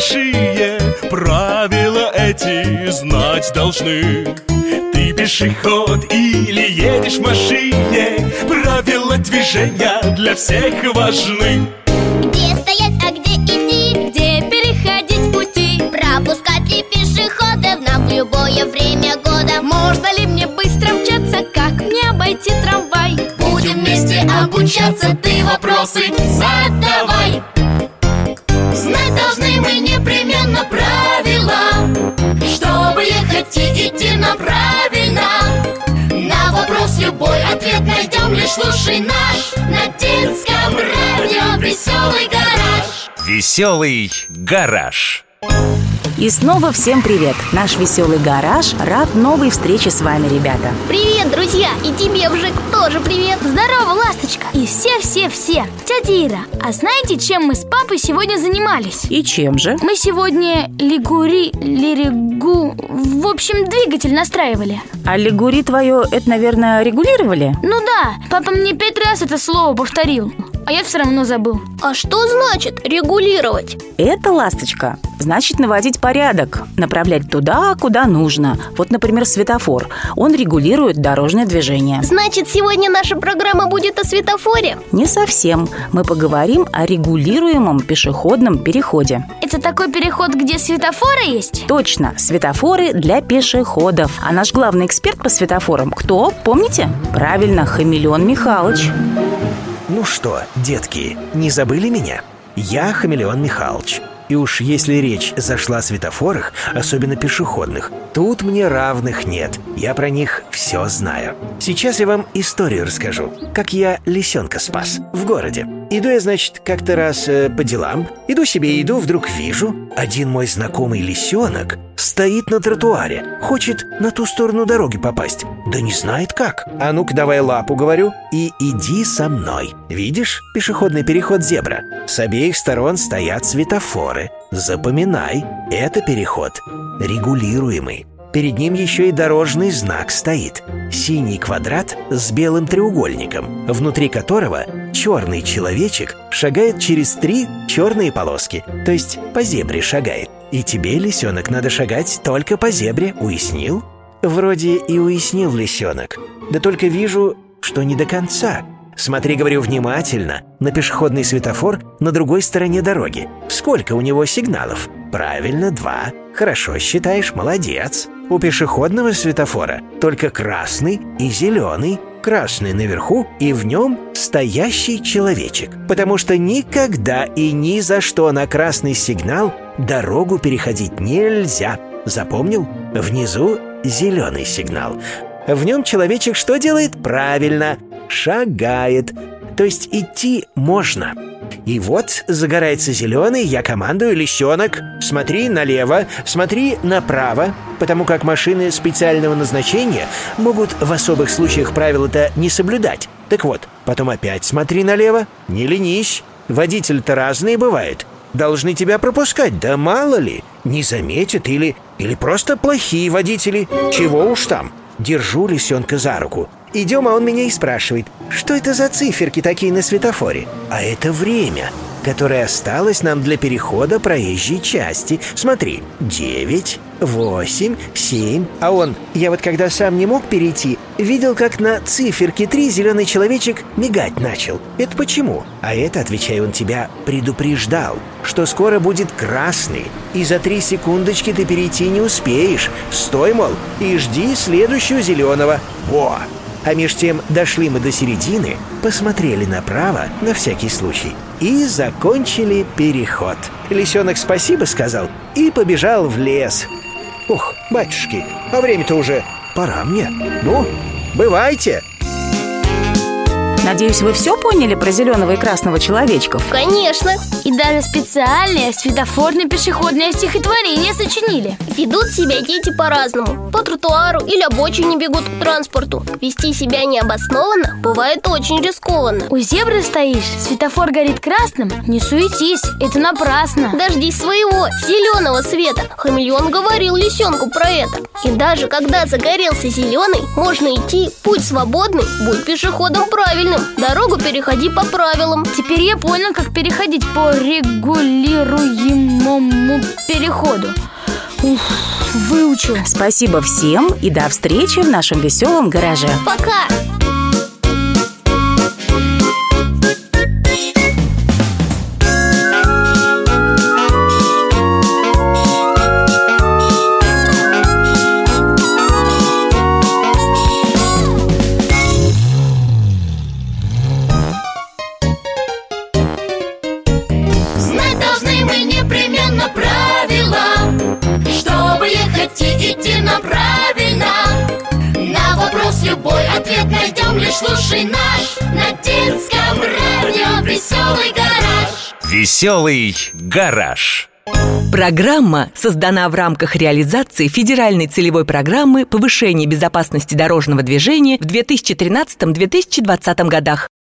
большие Правила эти знать должны Ты пешеход или едешь в машине Правила движения для всех важны Где стоять, а где идти? Где переходить пути? Пропускать ли пешеходов нам в любое время года? Можно ли мне быстро мчаться? Как мне обойти трамвай? Будем вместе обучаться, ты вопросы Лишь слушай наш на детском радио Веселый гараж Веселый гараж. И снова всем привет! Наш веселый гараж рад новой встрече с вами, ребята. Привет, друзья! И тебе, Вжик, тоже привет! Здорово, ласточка! И все-все-все! Тетя Ира, а знаете, чем мы с папой сегодня занимались? И чем же? Мы сегодня лигури, лиригу... В общем, двигатель настраивали А лигури твое, это, наверное, регулировали? Ну да, папа мне пять раз это слово повторил А я все равно забыл А что значит регулировать? Это, ласточка, значит наводить порядок, направлять туда, куда нужно. Вот, например, светофор. Он регулирует дорожное движение. Значит, сегодня наша программа будет о светофоре? Не совсем. Мы поговорим о регулируемом пешеходном переходе. Это такой переход, где светофоры есть? Точно, светофоры для пешеходов. А наш главный эксперт по светофорам кто? Помните? Правильно, Хамелеон Михайлович. Ну что, детки, не забыли меня? Я Хамелеон Михайлович. И уж если речь зашла о светофорах, особенно пешеходных, тут мне равных нет. Я про них все знаю. Сейчас я вам историю расскажу, как я лисенка спас в городе. Иду я, значит, как-то раз э, по делам, иду себе, иду, вдруг вижу, один мой знакомый лисенок стоит на тротуаре, хочет на ту сторону дороги попасть, да не знает как. А ну-ка давай лапу, говорю, и иди со мной. Видишь, пешеходный переход зебра? С обеих сторон стоят светофоры. Запоминай, это переход регулируемый. Перед ним еще и дорожный знак стоит. Синий квадрат с белым треугольником, внутри которого черный человечек шагает через три черные полоски, то есть по зебре шагает. И тебе, лисенок, надо шагать только по зебре, уяснил? Вроде и уяснил лисенок. Да только вижу, что не до конца. Смотри, говорю, внимательно на пешеходный светофор на другой стороне дороги. Сколько у него сигналов? Правильно, два. Хорошо считаешь, молодец. У пешеходного светофора только красный и зеленый. Красный наверху и в нем стоящий человечек. Потому что никогда и ни за что на красный сигнал дорогу переходить нельзя. Запомнил? Внизу зеленый сигнал. В нем человечек что делает? Правильно, шагает. То есть идти можно. И вот загорается зеленый, я командую лисенок. Смотри налево, смотри направо, потому как машины специального назначения могут в особых случаях правила-то не соблюдать. Так вот, потом опять смотри налево, не ленись. Водитель-то разные бывает. Должны тебя пропускать, да мало ли. Не заметят или, или просто плохие водители. Чего уж там. Держу лисенка за руку. Идем, а он меня и спрашивает, что это за циферки такие на светофоре? А это время, которое осталось нам для перехода проезжей части. Смотри, 9, 8, 7. А он, я вот когда сам не мог перейти, видел, как на циферке 3 зеленый человечек мигать начал. Это почему? А это, отвечаю, он тебя предупреждал, что скоро будет красный, и за три секундочки ты перейти не успеешь. Стой, мол, и жди следующего зеленого. Во! А меж тем дошли мы до середины, посмотрели направо на всякий случай и закончили переход. Лисенок спасибо сказал и побежал в лес. Ух, батюшки, а время-то уже пора мне. Ну, бывайте! Надеюсь, вы все поняли про зеленого и красного человечков? Конечно. И даже специальное светофорно-пешеходное стихотворение сочинили. Ведут себя дети по-разному. По тротуару или обочине бегут к транспорту. Вести себя необоснованно бывает очень рискованно. У зебры стоишь, светофор горит красным Не суетись, это напрасно. Дождись своего, зеленого света. Хамелеон говорил лисенку про это. И даже когда загорелся зеленый Можно идти, путь свободный Будь пешеходом правильным Дорогу переходи по правилам Теперь я понял, как переходить по регулируемому переходу Ух, выучил Спасибо всем и до встречи в нашем веселом гараже. Пока! Слушай наш На детском радио Веселый гараж Веселый гараж. Программа создана в рамках реализации федеральной целевой программы повышения безопасности дорожного движения в 2013-2020 годах.